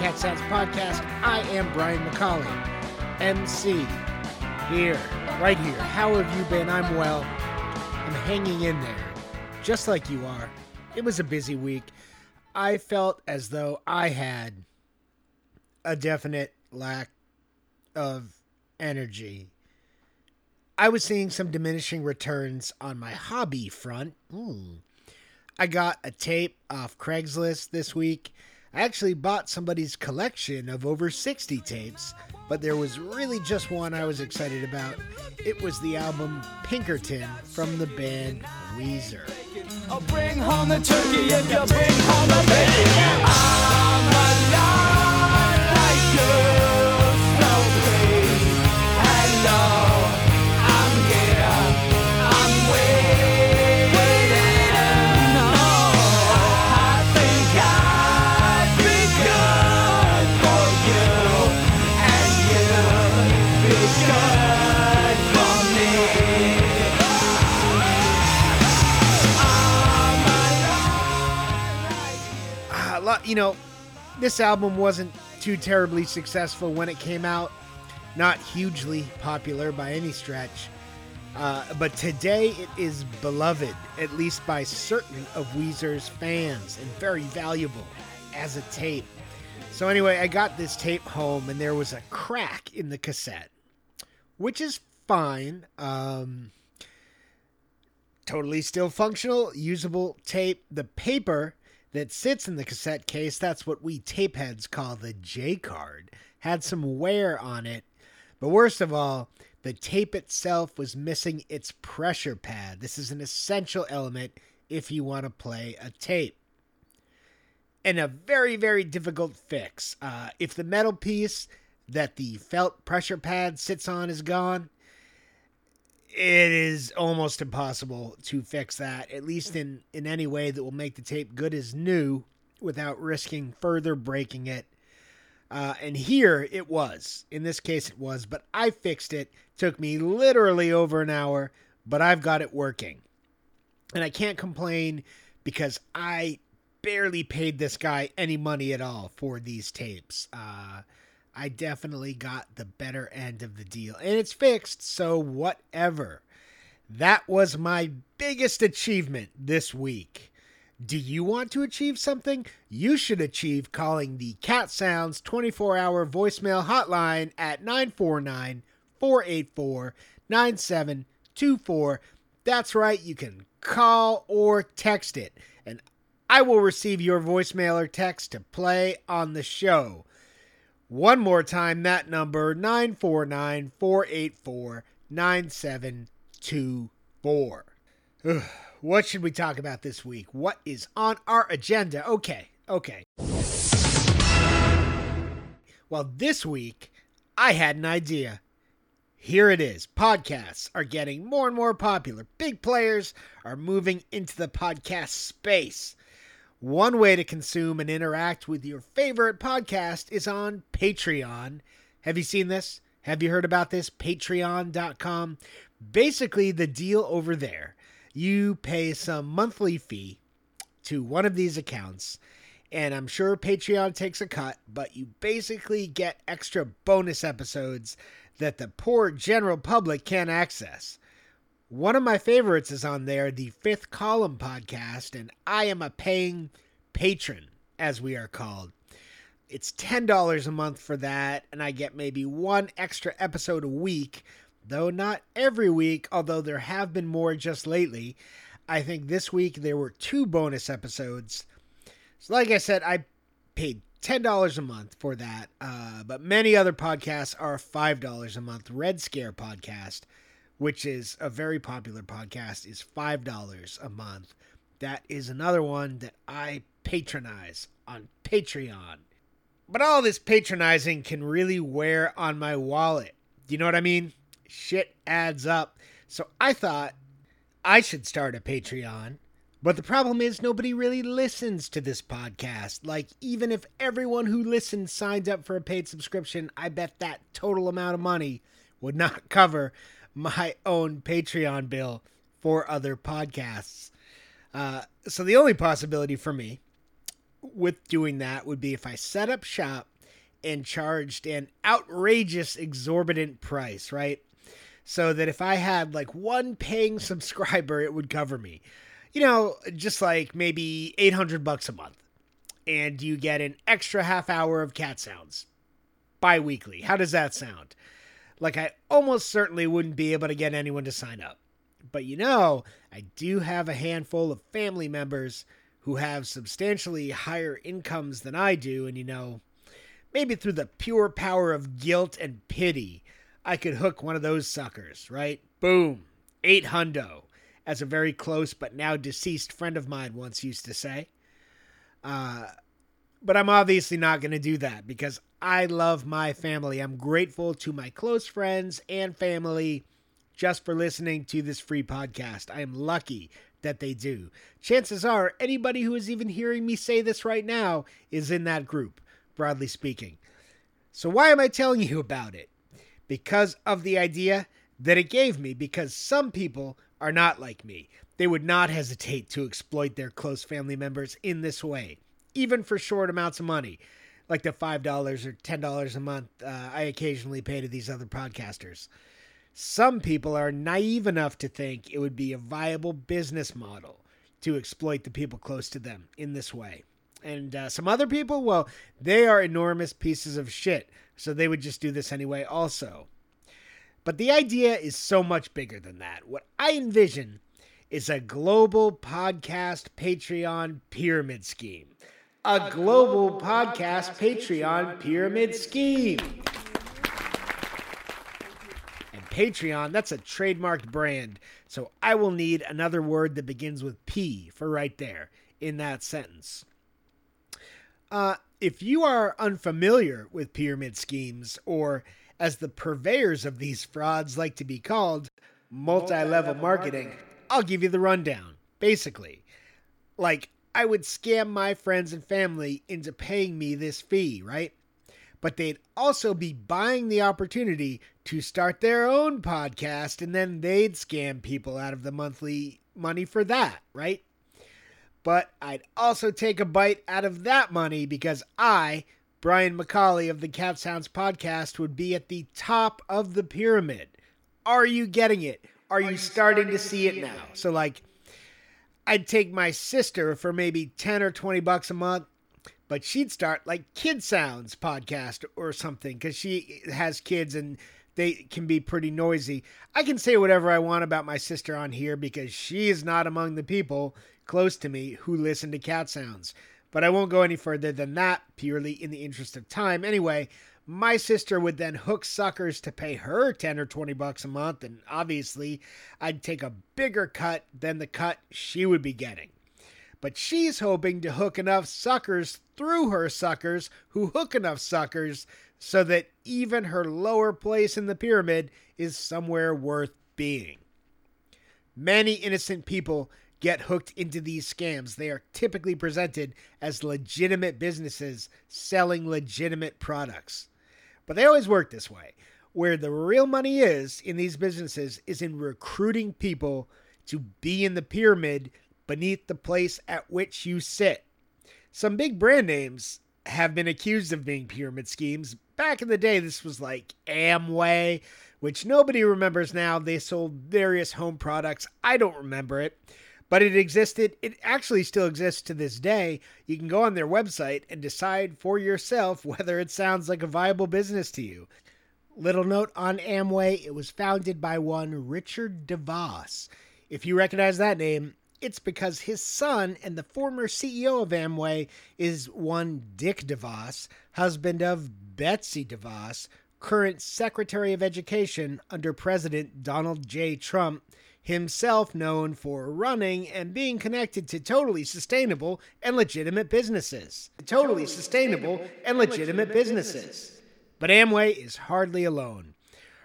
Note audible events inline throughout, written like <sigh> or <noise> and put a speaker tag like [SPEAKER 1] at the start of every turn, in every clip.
[SPEAKER 1] Cat Sounds Podcast. I am Brian McCauley, MC, here, right here. How have you been? I'm well. I'm hanging in there, just like you are. It was a busy week. I felt as though I had a definite lack of energy. I was seeing some diminishing returns on my hobby front. Hmm. I got a tape off Craigslist this week. I actually bought somebody's collection of over 60 tapes, but there was really just one I was excited about. It was the album Pinkerton from the band Weezer.
[SPEAKER 2] I'll bring home the turkey if you bring home the bacon. I'm alive you
[SPEAKER 1] know, this album wasn't too terribly successful when it came out. Not hugely popular by any stretch. Uh, but today it is beloved, at least by certain of Weezer's fans, and very valuable as a tape. So, anyway, I got this tape home, and there was a crack in the cassette, which is fine. Um, totally still functional, usable tape. The paper that sits in the cassette case, that's what we tape heads call the J card, had some wear on it. But worst of all, the tape itself was missing its pressure pad. This is an essential element if you want to play a tape. And a very, very difficult fix. Uh, if the metal piece that the felt pressure pad sits on is gone, it is almost impossible to fix that, at least in, in any way that will make the tape good as new without risking further breaking it. Uh, and here it was. In this case, it was, but I fixed it. Took me literally over an hour, but I've got it working. And I can't complain because I barely paid this guy any money at all for these tapes. Uh, I definitely got the better end of the deal. And it's fixed, so whatever. That was my biggest achievement this week. Do you want to achieve something? You should achieve calling the Cat Sounds 24 hour voicemail hotline at 949 484 9724. That's right, you can call or text it, and I will receive your voicemail or text to play on the show. One more time, that number 949 484 9724. What should we talk about this week? What is on our agenda? Okay, okay. Well, this week, I had an idea. Here it is. Podcasts are getting more and more popular. Big players are moving into the podcast space. One way to consume and interact with your favorite podcast is on Patreon. Have you seen this? Have you heard about this? Patreon.com. Basically, the deal over there you pay some monthly fee to one of these accounts, and I'm sure Patreon takes a cut, but you basically get extra bonus episodes that the poor general public can't access. One of my favorites is on there, the Fifth Column podcast, and I am a paying patron, as we are called. It's $10 a month for that, and I get maybe one extra episode a week, though not every week, although there have been more just lately. I think this week there were two bonus episodes. So, like I said, I paid $10 a month for that, uh, but many other podcasts are $5 a month. Red Scare podcast, which is a very popular podcast, is $5 a month. That is another one that I patronize on Patreon. But all this patronizing can really wear on my wallet. Do you know what I mean? Shit adds up. So I thought I should start a Patreon. But the problem is, nobody really listens to this podcast. Like, even if everyone who listens signs up for a paid subscription, I bet that total amount of money would not <laughs> cover my own Patreon bill for other podcasts. Uh, so the only possibility for me with doing that would be if I set up shop and charged an outrageous, exorbitant price, right? So that if I had like one paying <laughs> subscriber, it would cover me. You know, just like maybe 800 bucks a month. And you get an extra half hour of cat sounds bi weekly. How does that sound? Like, I almost certainly wouldn't be able to get anyone to sign up. But you know, I do have a handful of family members who have substantially higher incomes than I do, and you know, maybe through the pure power of guilt and pity, I could hook one of those suckers, right? Boom. Eight hundo, as a very close but now deceased friend of mine once used to say. Uh, but I'm obviously not going to do that because I love my family. I'm grateful to my close friends and family just for listening to this free podcast. I am lucky that they do. Chances are anybody who is even hearing me say this right now is in that group, broadly speaking. So, why am I telling you about it? Because of the idea that it gave me, because some people are not like me. They would not hesitate to exploit their close family members in this way, even for short amounts of money like the $5 or $10 a month uh, I occasionally pay to these other podcasters. Some people are naive enough to think it would be a viable business model to exploit the people close to them in this way. And uh, some other people, well, they are enormous pieces of shit, so they would just do this anyway, also. But the idea is so much bigger than that. What I envision is a global podcast Patreon pyramid scheme a global podcast Patreon pyramid scheme. And Patreon, that's a trademarked brand. So I will need another word that begins with P for right there in that sentence. Uh, if you are unfamiliar with pyramid schemes, or as the purveyors of these frauds like to be called, multi level marketing, I'll give you the rundown. Basically, like I would scam my friends and family into paying me this fee, right? But they'd also be buying the opportunity to start their own podcast and then they'd scam people out of the monthly money for that, right? But I'd also take a bite out of that money because I, Brian McCauley of the Cat Sounds podcast, would be at the top of the pyramid. Are you getting it? Are you starting to see it now? So, like, I'd take my sister for maybe 10 or 20 bucks a month, but she'd start like Kid Sounds podcast or something because she has kids and they can be pretty noisy. I can say whatever I want about my sister on here because she is not among the people close to me who listen to cat sounds. But I won't go any further than that, purely in the interest of time. Anyway, my sister would then hook suckers to pay her 10 or 20 bucks a month and obviously I'd take a bigger cut than the cut she would be getting. But she's hoping to hook enough suckers through her suckers who hook enough suckers so that even her lower place in the pyramid is somewhere worth being. Many innocent people get hooked into these scams. They are typically presented as legitimate businesses selling legitimate products. But they always work this way. Where the real money is in these businesses is in recruiting people to be in the pyramid beneath the place at which you sit. Some big brand names have been accused of being pyramid schemes. Back in the day, this was like Amway, which nobody remembers now. They sold various home products. I don't remember it but it existed. It actually still exists to this day. You can go on their website and decide for yourself <laughs> whether it sounds like a viable business to you. Little note on Amway it was founded by one Richard DeVos. If you recognize that name, it's because his son and the former CEO of Amway is one Dick DeVos, husband of Betsy DeVos, current Secretary of Education under President Donald J. Trump himself known for running and being connected to totally sustainable and legitimate businesses. Totally sustainable and legitimate businesses. But Amway is hardly alone.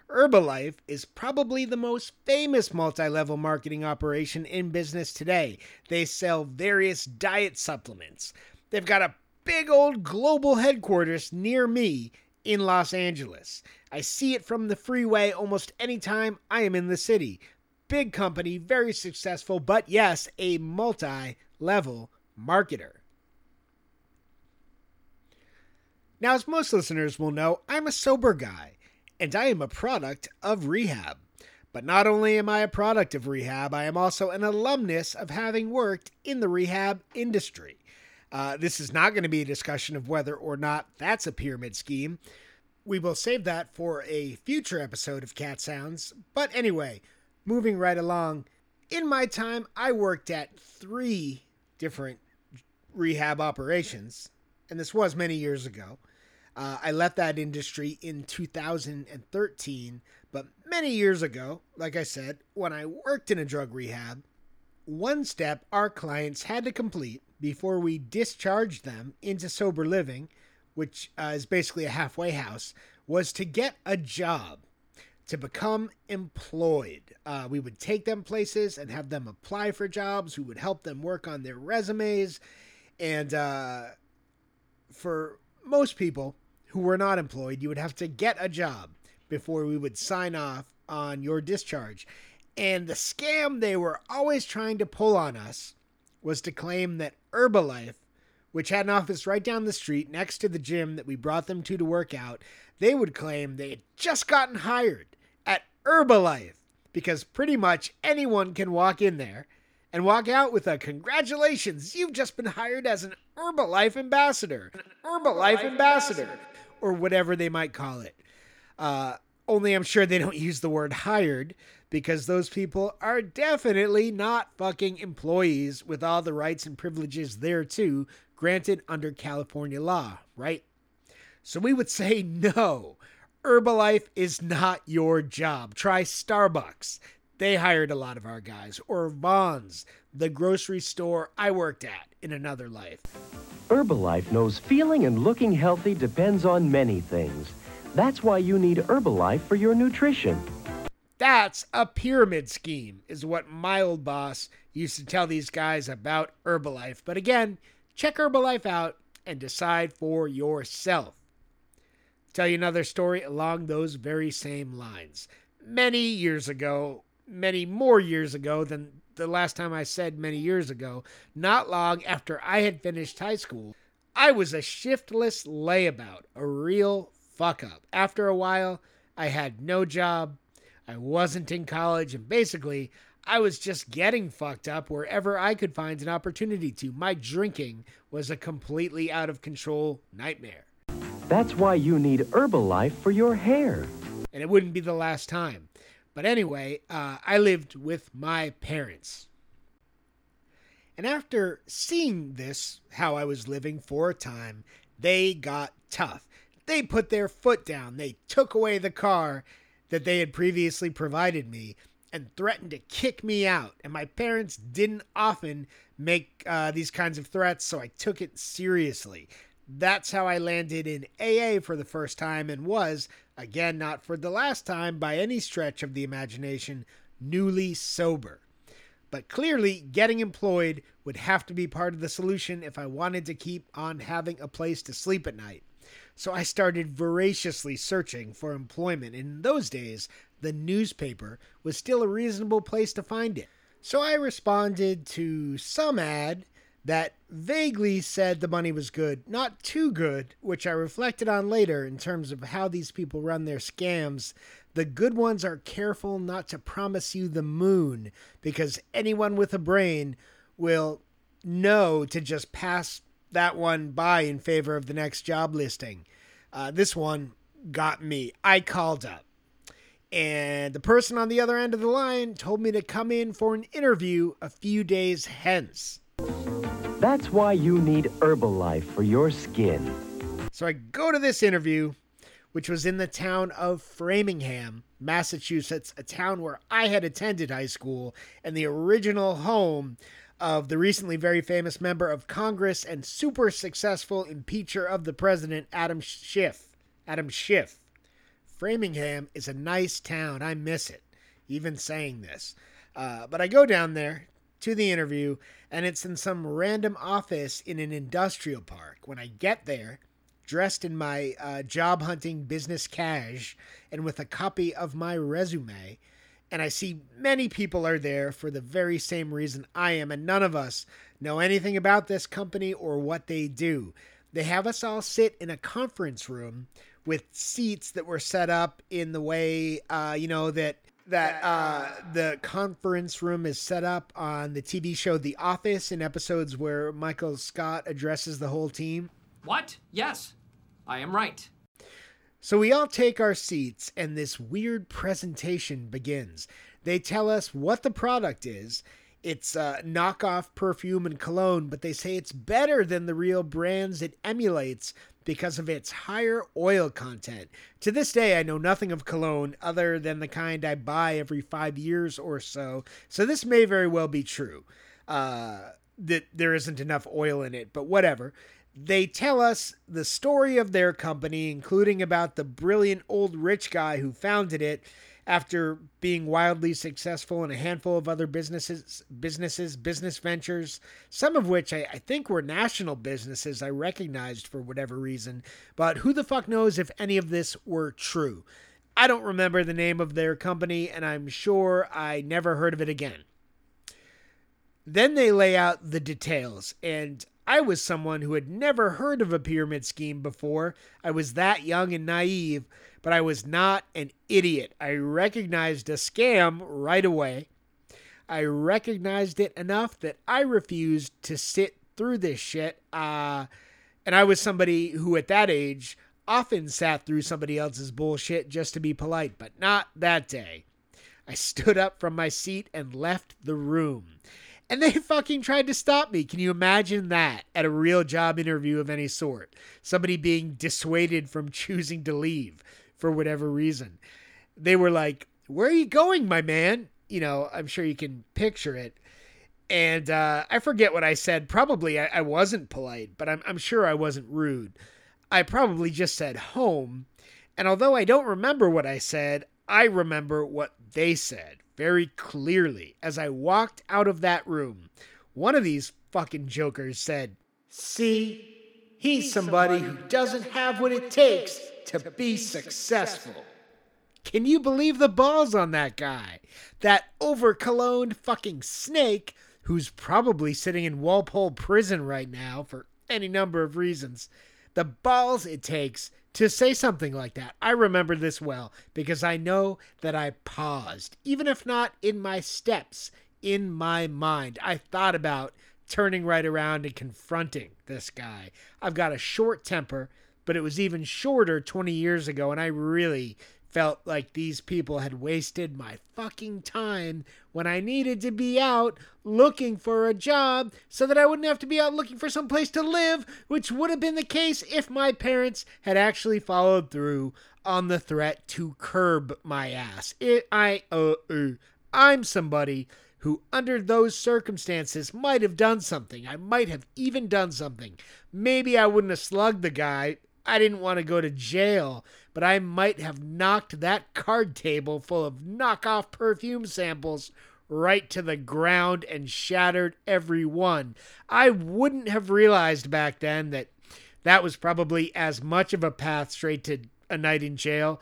[SPEAKER 1] Herbalife is probably the most famous multi level marketing operation in business today. They sell various diet supplements. They've got a big old global headquarters near me in Los Angeles. I see it from the freeway almost anytime I am in the city big company, very successful, but yes, a multi level marketer. Now, as most listeners will know, I'm a sober guy, and I am a product of rehab. But not only am I a product of rehab, I am also an alumnus of having worked in the rehab industry. Uh, this is not going to be a discussion of whether or not that's a pyramid scheme. We will save that for a future episode of Cat Sounds. But anyway, moving right along, in my time, I worked at three different rehab operations, and this was many years ago. Uh, I left that industry in 2013, but many years ago, like I said, when I worked in a drug rehab, one step our clients had to complete before we discharged them into sober living, which uh, is basically a halfway house, was to get a job, to become employed. Uh, we would take them places and have them apply for jobs. We would help them work on their resumes. And uh, for most people who were not employed, you would have to get a job before we would sign off on your discharge. And the scam they were always trying to pull on us was to claim that Herbalife, which had an office right down the street next to the gym that we brought them to to work out, they would claim they had just gotten hired Herbalife because pretty much anyone can walk in there and walk out with a congratulations, you've just been hired as an Herbalife ambassador, an Herbalife ambassador, or whatever they might call it. Uh, only I'm sure they don't <laughs> use the word hired because those people are definitely not fucking employees with all the rights and privileges there too granted under California law, right? So we would <laughs> say no. Herbalife is not your job. Try Starbucks. They hired a lot of our guys. Or Vons, the grocery store I worked at in another life.
[SPEAKER 3] Herbalife knows feeling and looking healthy depends on many things. That's why you need Herbalife for your nutrition.
[SPEAKER 1] That's a pyramid scheme, is what my old boss used to tell these guys about Herbalife. But again, check Herbalife out and decide for yourself. Tell you another story along those very same lines. Many years ago, many more years ago than the last time I said many years ago, not long after I had finished high school, I was a shiftless layabout, a real fuck up. After a while, I had no job, I wasn't in college, and basically, I was just getting fucked up wherever I could find an opportunity to. My drinking was a completely out of control nightmare.
[SPEAKER 3] That's why you need Herbalife for your hair.
[SPEAKER 1] And it wouldn't be the last time. But anyway, uh, I lived with my parents. And after seeing this, how I was living for a time, they got tough. They put their foot down. They took away the car that they had previously provided me and threatened to kick me out. And my parents didn't often make uh, these kinds of threats, so I took it seriously. That's how I landed in AA for the first time and was, again, not for the last time by any stretch of the imagination, newly sober. But clearly, getting employed would have to be part of the solution if I wanted to keep on having a place to sleep at night. So I started voraciously searching for employment. In those days, the newspaper was still a reasonable place to find it. So I responded to some ad that vaguely said the money was good, not too good, which I reflected on later in terms of how these people run their scams. The good ones are careful not to promise you the moon because anyone with a brain will know to just pass that one by in favor of the next job listing. Uh, this one got me. I called up. And the person on the other end of the line told me to come in for an interview a few days hence.
[SPEAKER 3] That's why you need Herbalife for your skin.
[SPEAKER 1] So I go to this interview, which was in the town of Framingham, Massachusetts, a town where I had attended high school and the original home of the recently very famous member of Congress and super successful impeacher of the president, Adam Schiff. Adam Schiff. Framingham is a nice town. I miss it, even saying this. Uh, but I go down there to the interview, and it's in some random office in an industrial park. When I get there, dressed in my uh, job hunting business cash and with a copy of my resume, and I see many people are there for the very same reason I am, and none of us know anything about this company or what they do. They have us all sit in a conference room with seats that were set up in the way, uh, you know, that that uh, the conference room is set up on the TV show The Office in episodes where Michael Scott addresses the whole team.
[SPEAKER 4] What? Yes, I am right.
[SPEAKER 1] So we all take our seats, and this weird presentation begins. They tell us what the product is. It's uh, knockoff perfume and cologne, but they say it's better than the real brands it emulates because of its higher oil content. To this day, I know nothing of cologne other than the kind I buy every five years or so, so this may very well be true. Uh, that there isn't enough oil in it, but whatever. They tell us the story of their company, including about the brilliant old rich guy who founded it after being wildly successful in a handful of other businesses, businesses, business ventures, some of which I, I, think were national businesses I recognized for whatever reason. But who the fuck knows if any of this were true? I don't remember the name of their company, and I'm sure I never heard of it again. Then they lay out the details, and I was someone who had never heard of a pyramid scheme before. I was that young and naive, but I was not an idiot. I recognized a scam right away. I recognized it enough that I refused to sit through this shit. Uh, and I was somebody who, at that age, often sat through somebody else's bullshit just to be polite, but not that day. I stood up from my seat and left the room. And they <laughs> fucking tried to stop me. Can you imagine that at a real job interview of any sort? Somebody being dissuaded from <laughs> choosing to leave for whatever reason. They were like, Where are you going, my man? You know, I'm sure you can picture it. And uh, I forget what I said. Probably I, I wasn't polite, but I'm, I'm sure I wasn't rude. I probably just said home. And although I don't remember what I said, I remember what they said very clearly as I walked out of that room. One of these fucking jokers said, See, he's somebody who doesn't have what it takes to be successful. Can you believe the balls on that guy? That over cologned fucking snake who's probably sitting in Walpole prison right now for any number of reasons. The balls it takes to say something like that. I remember this well because I know that I paused, even if not in my steps, in my mind. I thought about turning right around and confronting this guy. I've got a short temper but it was even shorter 20 years ago, and I really felt like these people had wasted my fucking time when I needed to be out looking for a job so that I wouldn't have to be out looking for some place to live, which would have been the case if my parents had actually followed through on the threat to curb my ass. It, I, uh, uh, I'm somebody who, under those circumstances, might have done something. I might have even done something. Maybe I wouldn't have slugged the guy I didn't want to go to jail, but I might have knocked that card table full of knockoff perfume samples right to the ground and shattered every one. I wouldn't have realized back then that that was probably as much of a path straight to a night in jail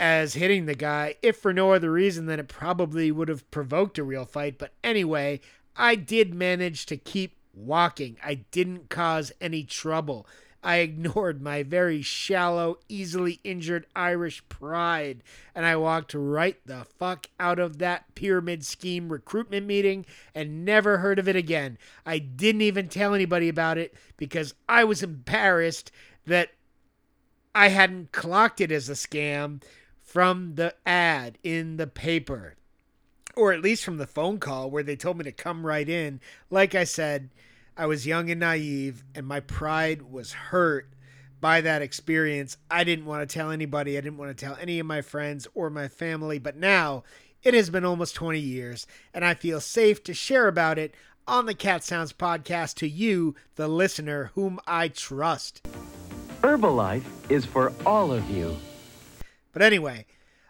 [SPEAKER 1] as hitting the guy, if for no other reason than it probably would have provoked a real fight. But anyway, I did manage to keep walking. I didn't cause any trouble. I ignored my very shallow, easily injured Irish pride, and I walked right the fuck out of that pyramid scheme recruitment meeting and never heard of it again. I didn't even tell anybody about it because I was embarrassed that I hadn't clocked it as a scam from the ad in the paper. Or at least from the phone call where they told me to come right in. Like I said, I was young and naive, and my pride was hurt by that experience. I didn't want to tell anybody. I didn't want to tell any of my friends or my family. But now it has been almost 20 years, and I feel safe to share about it on the Cat Sounds podcast to you, the listener, whom I trust.
[SPEAKER 3] Herbalife is for all of you.
[SPEAKER 1] But anyway,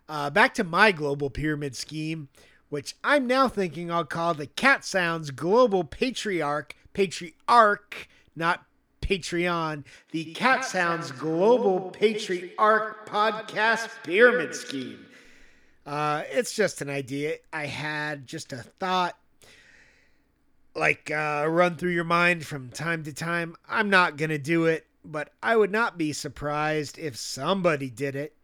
[SPEAKER 1] uh, back to my global pyramid scheme, which I'm now thinking I'll call the Cat Sounds Global Patriarch Patriarch, not Patreon, the Cat Sounds Global Patriarch Podcast Pyramid Scheme. Uh, it's just an idea I had, just a thought, like uh, run through your mind from time to time. I'm not gonna do it. but I would not be surprised if somebody did it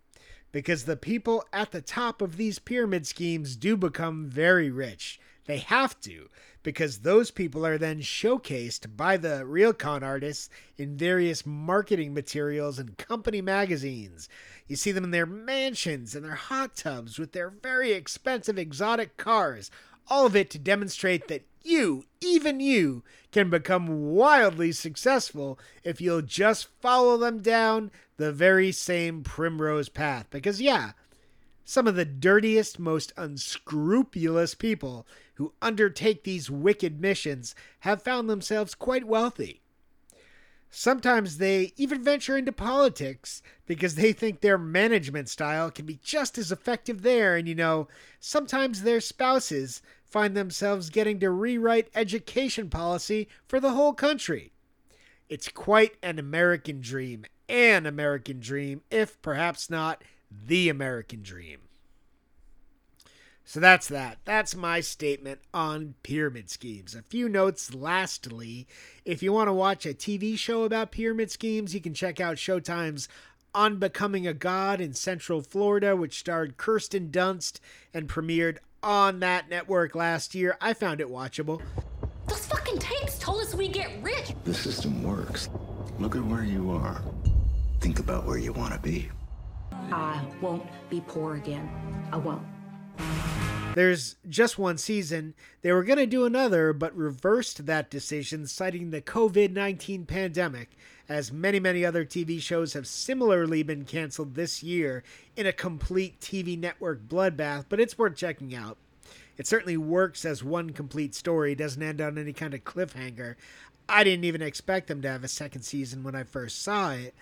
[SPEAKER 1] because the people at the top of these pyramid schemes do become very rich. They have to, because those people are then showcased by the real con artists in various marketing materials and company magazines. You see them in their mansions and their hot tubs with their very expensive exotic cars, all of it to demonstrate that you, even you, can become wildly successful if you'll just follow them down the very same primrose path. Because, yeah, some of the dirtiest, most unscrupulous people who undertake these wicked missions have found themselves quite wealthy. Sometimes they even venture into politics because they think their management style can be just as effective there. And you know, sometimes their spouses find themselves getting to rewrite education policy for the whole country. It's quite an American dream, an American dream, if perhaps not the American dream. So that's that. That's my statement on pyramid schemes. A few notes lastly. If you want to watch a TV show about pyramid schemes, you can check out Showtime's On Becoming a God in Central Florida, which starred Kirsten Dunst and premiered on that network last year. I found it watchable.
[SPEAKER 5] Those fucking tapes told us we get rich.
[SPEAKER 6] The system works. Look at where you are. Think about where you want to be.
[SPEAKER 5] I won't be poor again. I won't.
[SPEAKER 1] There's just one season. They were going to do another, but reversed that decision, citing the COVID 19 pandemic, as many, many other TV shows have similarly been canceled this year in a complete TV network bloodbath, but it's worth checking out. It certainly works as one complete story, doesn't end on any kind of cliffhanger. I didn't even expect them to have a second season when I first saw it.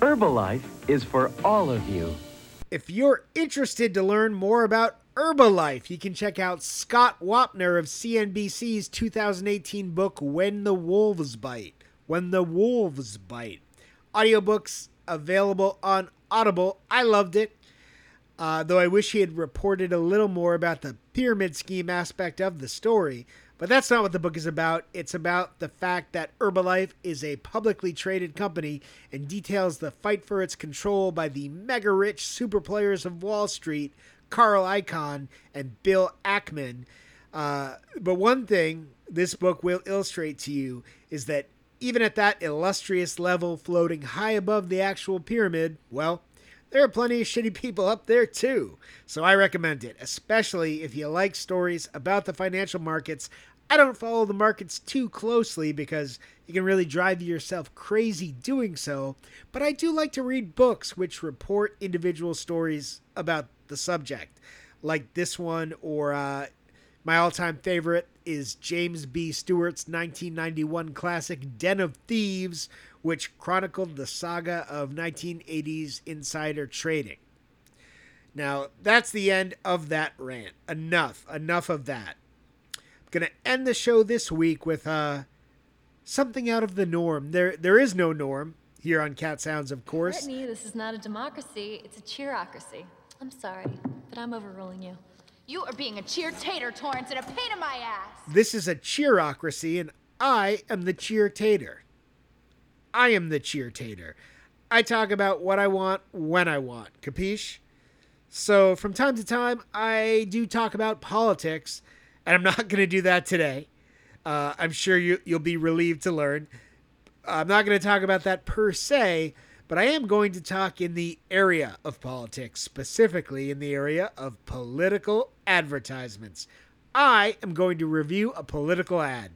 [SPEAKER 3] Herbalife is for all of you.
[SPEAKER 1] If you're interested to learn more about Herbalife, you can check out Scott Wapner of CNBC's 2018 book When the Wolves Bite. When the Wolves Bite. Audiobooks available on Audible. I loved it. Uh, though I wish he had reported a little more about the pyramid scheme aspect of the story. But that's not what the book is about. It's about the fact that Herbalife is a publicly traded company and details the fight for its control by the mega rich super players of Wall Street, Carl Icahn and Bill Ackman. Uh, but one thing this book will illustrate to you is that even at that illustrious level floating high above the actual pyramid, well, there are plenty of shitty people up there too. So I recommend it, especially if you like stories about the financial markets. I don't follow the markets too closely because you can really drive yourself crazy doing so, but I do like to read books which report individual stories about the subject, like this one, or uh, my all time favorite is James B. Stewart's 1991 classic Den of Thieves, which chronicled the saga of 1980s insider trading. Now, that's the end of that rant. Enough. Enough of that. To end the show this week with uh, something out of the norm. There, there is no norm here on Cat Sounds, of course.
[SPEAKER 7] Brittany, this is not a democracy, it's a cheerocracy. I'm sorry, but I'm overruling you.
[SPEAKER 8] You are being a cheer tater, Torrance, and a pain in my ass.
[SPEAKER 1] This is a cheerocracy, and I am the cheer tater. I am the cheer tater. I talk about what I want when I want. Capiche? So, from time to time, I do talk about politics, and I'm not going to do that today. Uh, I'm sure you, you'll be relieved to learn. I'm not going to talk about that per se, but I am going to talk in the area of politics, specifically in the area of political advertisements. I am going to review a political ad.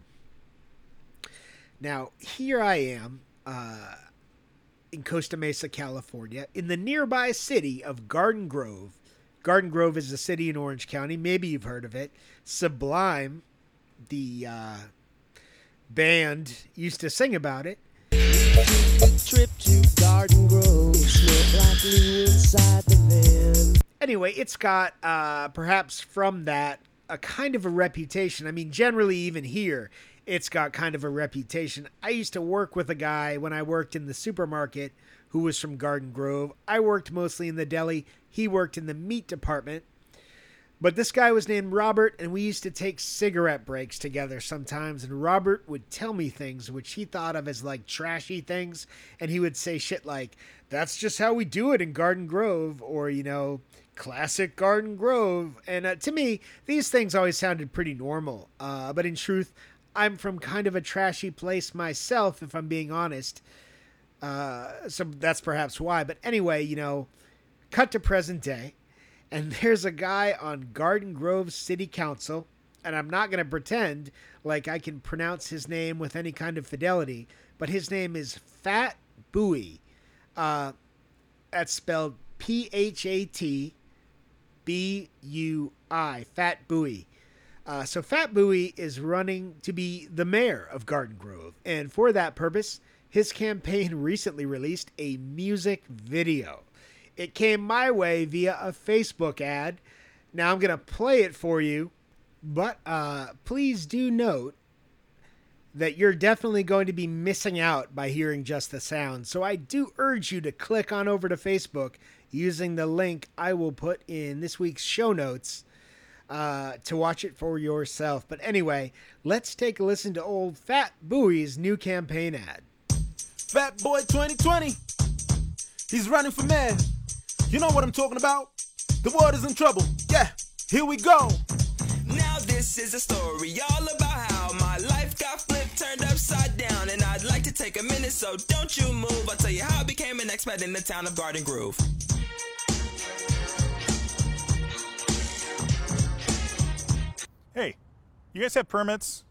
[SPEAKER 1] Now, here I am uh, in Costa Mesa, California, in the nearby city of Garden Grove. Garden Grove is a city in Orange County. Maybe you've heard of it. Sublime, the uh, band, used to sing about it.
[SPEAKER 2] Trip to Garden Grove, smell like glue inside the van.
[SPEAKER 1] Anyway, it's got, uh, perhaps from that, a kind of a reputation. I mean, generally, even here, it's got kind of a reputation. I used to work with a guy when I worked in the supermarket who was from Garden Grove. I worked mostly in the deli, he worked in the meat department. But this guy was named Robert, and we used to take cigarette breaks together sometimes. And Robert would tell me things which he thought of as like trashy things. And he would say shit like, that's just how we do it in Garden Grove, or, you know, classic Garden Grove. And uh, to me, these things always sounded pretty normal. Uh, but in truth, I'm from kind of a trashy place myself, if I'm being honest. Uh, so that's perhaps why. But anyway, you know, cut to present day and <laughs> there's a guy on Garden Grove City Council, and I'm not going to pretend like I can pronounce his name with any kind of fidelity, but his name is Phat Bui. Uh, that's spelled P H A T B U I, Phat Bui. Uh, so Phat Bui is running to be the mayor of Garden Grove, and for that purpose, his campaign <laughs> recently released a music video. It came my way via a Facebook ad. Now I'm going to play it for you, but uh, please do note that you're definitely going to be missing out by hearing just the sound. So I do urge you to click on over to Facebook using the link I will put in this week's show notes uh, to watch it for yourself. But anyway, let's take a listen to old Phat Bui's new campaign ad.
[SPEAKER 9] Phat Bui 2020. He's running for mayor. You know what I'm talking about? The world is in trouble. Yeah, here we go.
[SPEAKER 2] Now this is a story all about how my life got flipped, turned upside down, and I'd like to take a minute, so don't you move. I'll tell you how I became an expat in the town of Garden Grove.
[SPEAKER 10] Hey, you guys have permits?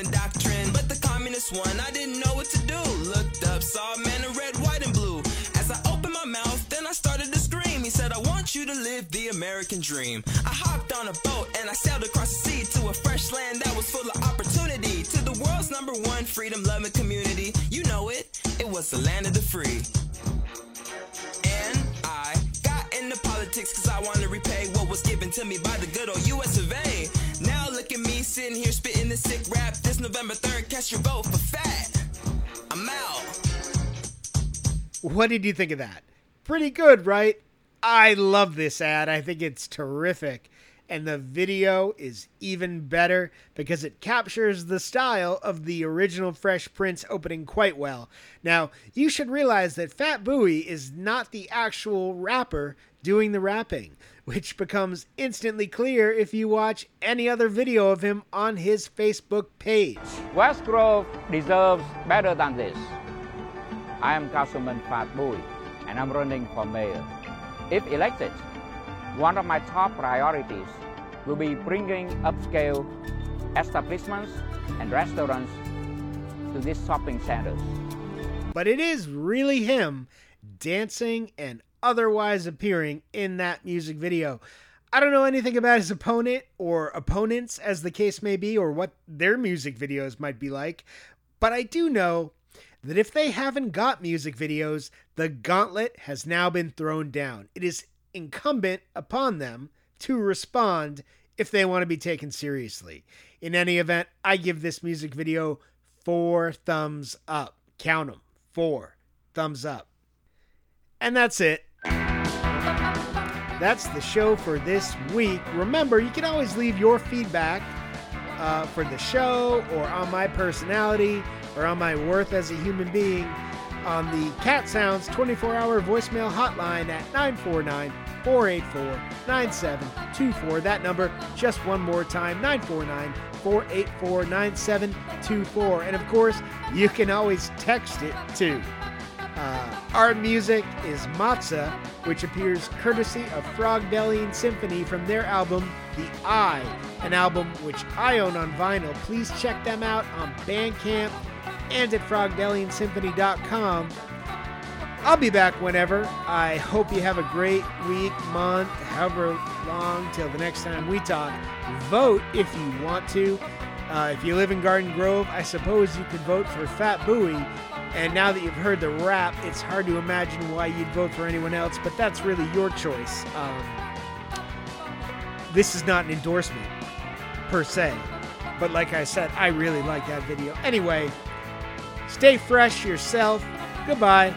[SPEAKER 2] Nixon doctrine. But the communist won, I didn't know what to do. Looked up, saw a man in red, white, and blue. As I opened my mouth, then I started to scream. He said, I want you to live the American dream. I hopped on a boat and I sailed across the sea to a fresh land that was full of opportunity. To the world's number one freedom loving community. You know it, it was the land of the free. And I got into politics cause I wanted to repay what was given to me by the good old US of A. Now look at me sitting here spitting this sick rap. This November 3rd, cast your vote for fat. I'm out.
[SPEAKER 1] What did you think of that? Pretty good, right? I love this ad. I think it's terrific. And the video is even better because it captures the style of the original Fresh Prince opening quite well. Now, you should realize that Phat Bui is not the actual rapper doing the rapping, which becomes instantly clear if you watch any other video of him on his Facebook page.
[SPEAKER 11] West Grove deserves better than this. I am Councilman Phat Bui, and I'm running for mayor. If elected, one of my top priorities will be bringing upscale establishments and restaurants to these shopping centers.
[SPEAKER 1] But it is really him dancing and otherwise appearing in that music video. I don't know anything about his opponent or opponents, as the case may be, or what their music videos might be like, but I do know that if they haven't got music videos, the gauntlet has now been thrown down. It is incumbent upon them to respond if they want to be taken seriously. In any event, I give this music video four thumbs up. Count them. Four thumbs up. And that's it. That's the show for this week. Remember, you can always leave your feedback uh, for the show or on my personality or on my worth as a human being on the Cat Sounds 24 hour voicemail hotline at 949 484 9724. That number, just one more time 949 484 9724. And of course, you can always text it too. Uh, our music is Matzah, which appears courtesy of Frogbellian Symphony from their album The Eye, an album which I own on vinyl. Please check them out on Bandcamp and at frogbelliansymphony.com. I'll be back whenever. I hope you have a great week, month, however long till the next time we talk. Vote if you want to. Uh, if you live in Garden Grove, I suppose you could vote for Phat Bui. And now that you've heard the rap, it's hard to imagine why you'd vote for anyone else, but that's really your choice. Um, this is not an endorsement. per se. But like I said, I really like that video. Anyway, stay fresh yourself. Goodbye.